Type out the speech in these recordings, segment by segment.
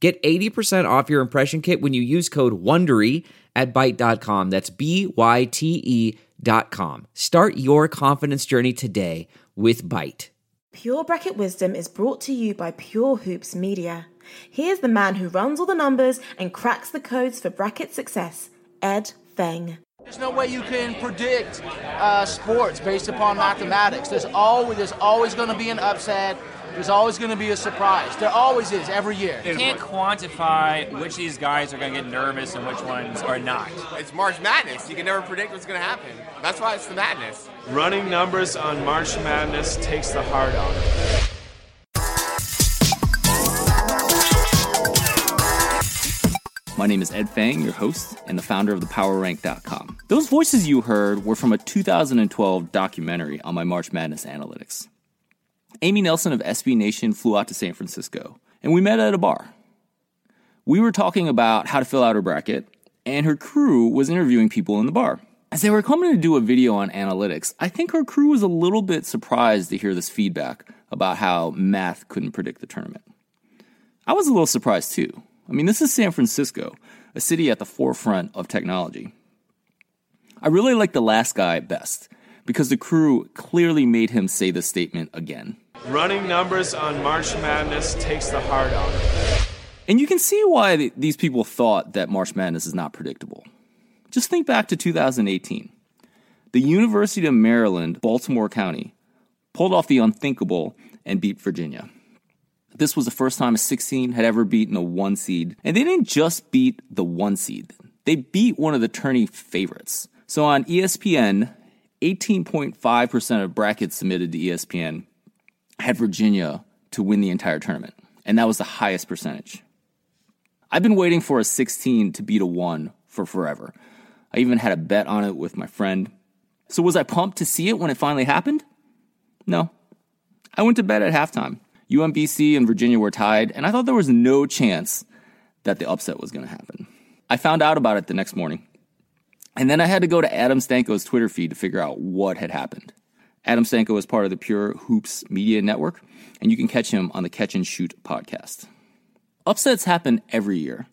Get 80% off your impression kit when you use code WONDERY at Byte.com. That's B-Y-T-E dot com. Start your confidence journey today with Byte. Pure Bracket Wisdom is brought to you by Pure Hoops Media. Here's the man who runs all the numbers and cracks the codes for bracket success, Ed Feng. There's no way you can predict uh, sports based upon mathematics. There's always there's always going to be an upset. There's always going to be a surprise. There always is every year. You can't quantify which of these guys are going to get nervous and which ones are not. It's March Madness. You can never predict what's going to happen. That's why it's the madness. Running numbers on March Madness takes the heart out of it. My name is Ed Feng, your host and the founder of thepowerrank.com. Those voices you heard were from a 2012 documentary on my March Madness analytics. Amy Nelson of SB Nation flew out to San Francisco, and we met at a bar. We were talking about how to fill out her bracket, and her crew was interviewing people in the bar. As they were coming to do a video on analytics, I think her crew was a little bit surprised to hear this feedback about how math couldn't predict the tournament. I was a little surprised too. I mean, this is San Francisco, a city at the forefront of technology. I really like the last guy best because the crew clearly made him say this statement again. Running numbers on March Madness takes the heart out of it. And you can see why th- these people thought that March Madness is not predictable. Just think back to 2018. The University of Maryland, Baltimore County, pulled off the unthinkable and beat Virginia. This was the first time a 16 had ever beaten a one seed. And they didn't just beat the one seed, they beat one of the tourney favorites. So on ESPN, 18.5% of brackets submitted to ESPN had Virginia to win the entire tournament. And that was the highest percentage. I've been waiting for a 16 to beat a 1 for forever. I even had a bet on it with my friend. So was I pumped to see it when it finally happened? No. I went to bed at halftime. UMBC and Virginia were tied, and I thought there was no chance that the upset was going to happen. I found out about it the next morning. And then I had to go to Adam Stanko's Twitter feed to figure out what had happened. Adam Stanko is part of the Pure Hoops Media Network, and you can catch him on the Catch and Shoot podcast. Upsets happen every year.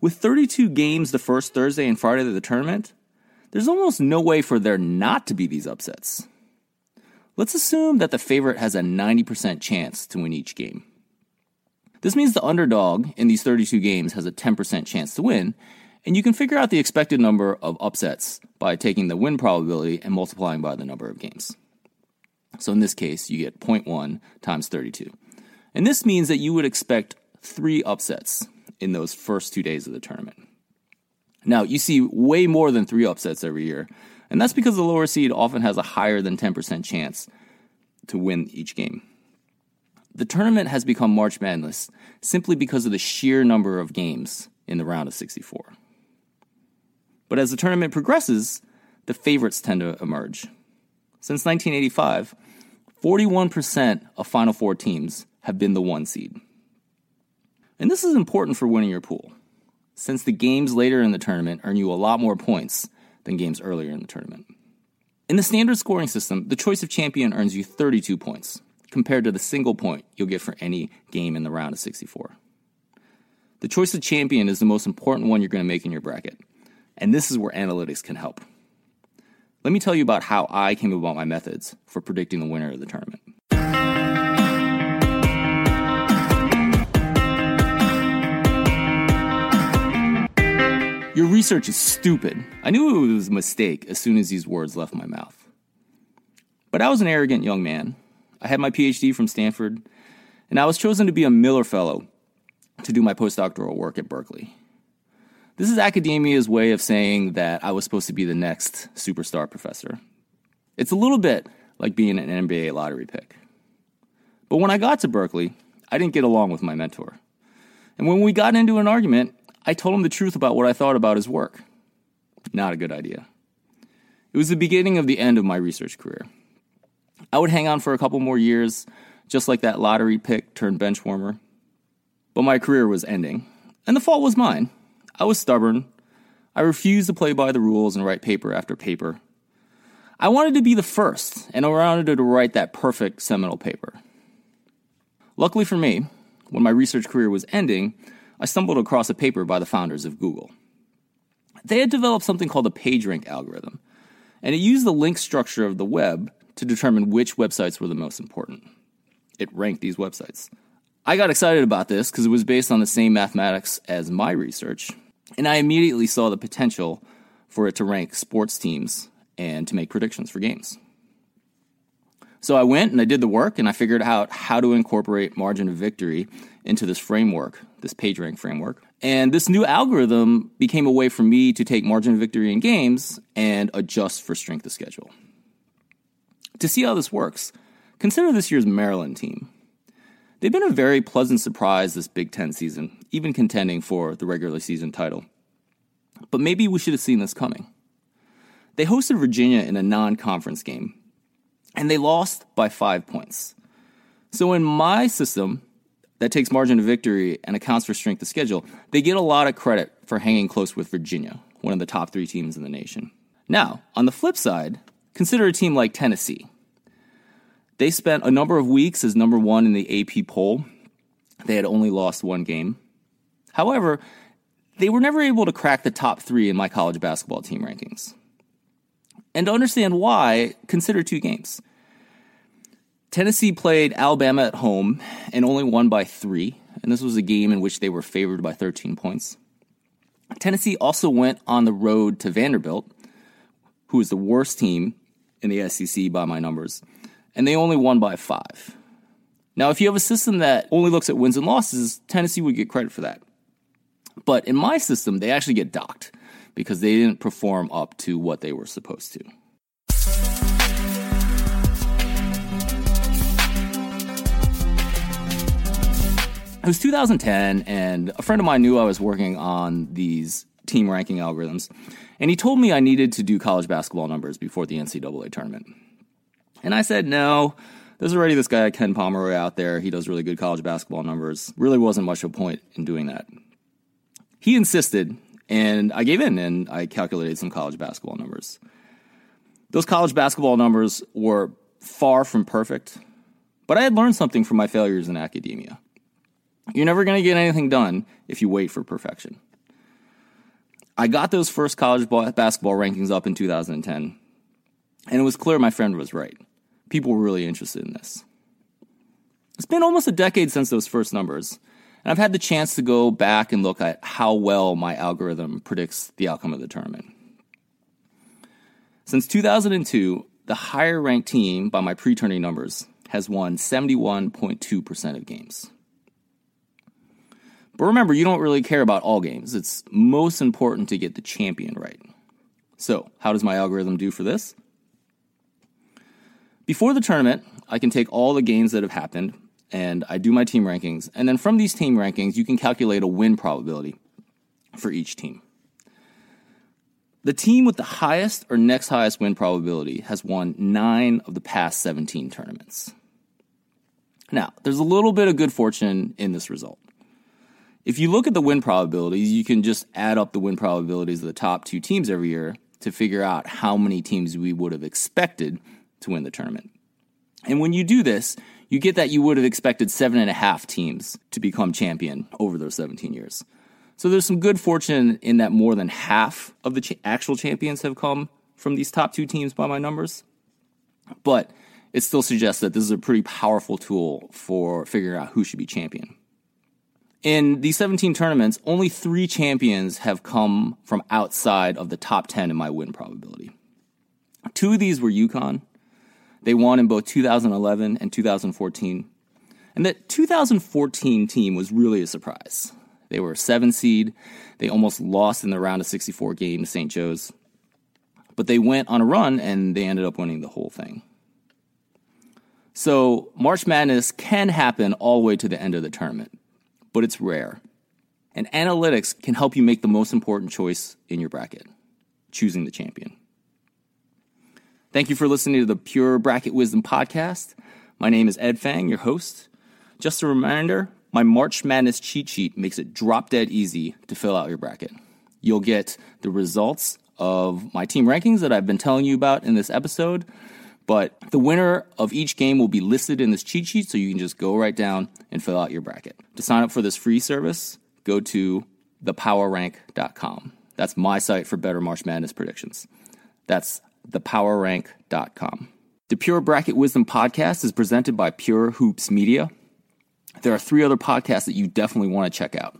With 32 games the first Thursday and Friday of the tournament, there's almost no way for there not to be these upsets. Let's assume that the favorite has a 90% chance to win each game. This means the underdog in these 32 games has a 10% chance to win, and you can figure out the expected number of upsets by taking the win probability and multiplying by the number of games. So in this case, you get 0.1 times 32. And this means that you would expect three upsets in those first two days of the tournament. Now, you see way more than three upsets every year, and that's because the lower seed often has a higher than 10% chance to win each game. The tournament has become March Madness simply because of the sheer number of games in the round of 64. But as the tournament progresses, the favorites tend to emerge. Since 1985, 41% of Final Four teams have been the one seed. And this is important for winning your pool, since the games later in the tournament earn you a lot more points than games earlier in the tournament. In the standard scoring system, the choice of champion earns you 32 points, compared to the single point you'll get for any game in the round of 64. The choice of champion is the most important one you're going to make in your bracket, and this is where analytics can help. Let me tell you about how I came about my methods for predicting the winner of the tournament. Your research is stupid. I knew it was a mistake as soon as these words left my mouth. But I was an arrogant young man. I had my PhD from Stanford, and I was chosen to be a Miller Fellow to do my postdoctoral work at Berkeley. This is academia's way of saying that I was supposed to be the next superstar professor. It's a little bit like being an NBA lottery pick. But when I got to Berkeley, I didn't get along with my mentor. And when we got into an argument, I told him the truth about what I thought about his work. Not a good idea. It was the beginning of the end of my research career. I would hang on for a couple more years, just like that lottery pick turned bench warmer. But my career was ending, and the fault was mine. I was stubborn. I refused to play by the rules and write paper after paper. I wanted to be the first, and I wanted to write that perfect seminal paper. Luckily for me, when my research career was ending, I stumbled across a paper by the founders of Google. They had developed something called a PageRank algorithm, and it used the link structure of the web to determine which websites were the most important. It ranked these websites. I got excited about this because it was based on the same mathematics as my research, and I immediately saw the potential for it to rank sports teams and to make predictions for games. So I went and I did the work and I figured out how to incorporate margin of victory into this framework, this PageRank framework. And this new algorithm became a way for me to take margin of victory in games and adjust for strength of schedule. To see how this works, consider this year's Maryland team. They've been a very pleasant surprise this Big Ten season, even contending for the regular season title. But maybe we should have seen this coming. They hosted Virginia in a non conference game, and they lost by five points. So, in my system that takes margin of victory and accounts for strength of schedule, they get a lot of credit for hanging close with Virginia, one of the top three teams in the nation. Now, on the flip side, consider a team like Tennessee. They spent a number of weeks as number one in the AP poll. They had only lost one game. However, they were never able to crack the top three in my college basketball team rankings. And to understand why, consider two games. Tennessee played Alabama at home and only won by three, and this was a game in which they were favored by 13 points. Tennessee also went on the road to Vanderbilt, who is the worst team in the SEC by my numbers, and they only won by five. Now, if you have a system that only looks at wins and losses, Tennessee would get credit for that. But in my system, they actually get docked because they didn't perform up to what they were supposed to. It was 2010, and a friend of mine knew I was working on these team ranking algorithms, and he told me I needed to do college basketball numbers before the NCAA tournament. And I said, no, there's already this guy, Ken Pomeroy, out there. He does really good college basketball numbers. Really wasn't much of a point in doing that. He insisted, and I gave in and I calculated some college basketball numbers. Those college basketball numbers were far from perfect, but I had learned something from my failures in academia. You're never going to get anything done if you wait for perfection. I got those first college basketball rankings up in 2010, and it was clear my friend was right people were really interested in this. It's been almost a decade since those first numbers, and I've had the chance to go back and look at how well my algorithm predicts the outcome of the tournament. Since 2002, the higher ranked team by my pre tourney numbers has won 71.2% of games. But remember, you don't really care about all games. It's most important to get the champion right. So, how does my algorithm do for this? Before the tournament, I can take all the games that have happened and I do my team rankings. And then from these team rankings, you can calculate a win probability for each team. The team with the highest or next highest win probability has won nine of the past 17 tournaments. Now, there's a little bit of good fortune in this result. If you look at the win probabilities, you can just add up the win probabilities of the top two teams every year to figure out how many teams we would have expected to win the tournament. And when you do this, you get that you would have expected seven and a half teams to become champion over those 17 years. So there's some good fortune in that more than half of the actual champions have come from these top two teams by my numbers. But it still suggests that this is a pretty powerful tool for figuring out who should be champion. In these 17 tournaments, only three champions have come from outside of the top 10 in my win probability. Two of these were UConn, they won in both 2011 and 2014. And that 2014 team was really a surprise. They were a seven seed. They almost lost in the round of 64 game to St. Joe's. But they went on a run and they ended up winning the whole thing. So March Madness can happen all the way to the end of the tournament, but it's rare. And analytics can help you make the most important choice in your bracket choosing the champion. Thank you for listening to the Pure Bracket Wisdom podcast. My name is Ed Feng, your host. Just a reminder my March Madness cheat sheet makes it drop dead easy to fill out your bracket. You'll get the results of my team rankings that I've been telling you about in this episode, but the winner of each game will be listed in this cheat sheet so you can just go right down and fill out your bracket. To sign up for this free service, go to thepowerrank.com. That's my site for better March Madness predictions. That's thepowerrank.com. The Pure Bracket Wisdom podcast is presented by Pure Hoops Media. There are three other podcasts that you definitely want to check out.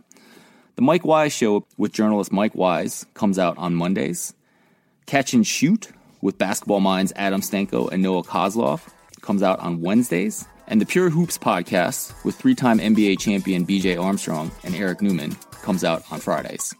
The Mike Wise Show with journalist Mike Wise comes out on Mondays. Catch and Shoot with basketball minds Adam Stanko and Noah Kozlov comes out on Wednesdays. And the Pure Hoops podcast with three time NBA champion BJ Armstrong and Eric Newman comes out on Fridays.